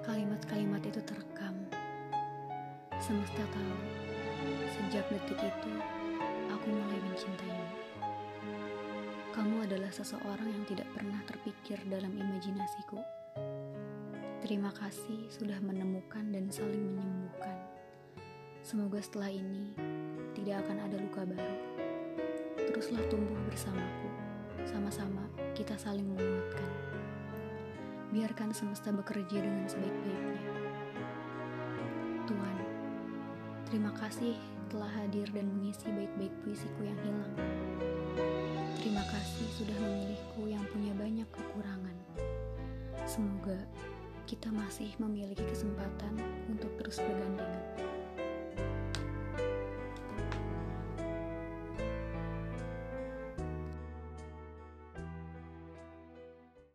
Kalimat-kalimat itu terekam. Semesta tahu, sejak detik itu, aku mulai mencintaimu. Kamu adalah seseorang yang tidak pernah terpikir dalam imajinasiku. Terima kasih sudah menemukan dan saling menyembuhkan. Semoga setelah ini tidak akan ada luka baru. Teruslah tumbuh bersamaku. Sama-sama kita saling menguatkan. Biarkan semesta bekerja dengan sebaik-baiknya. Tuhan, terima kasih telah hadir dan mengisi baik-baik puisiku yang hilang. Terima kasih sudah memilihku yang punya banyak kekurangan. Semoga kita masih memiliki kesempatan untuk terus bergandengan.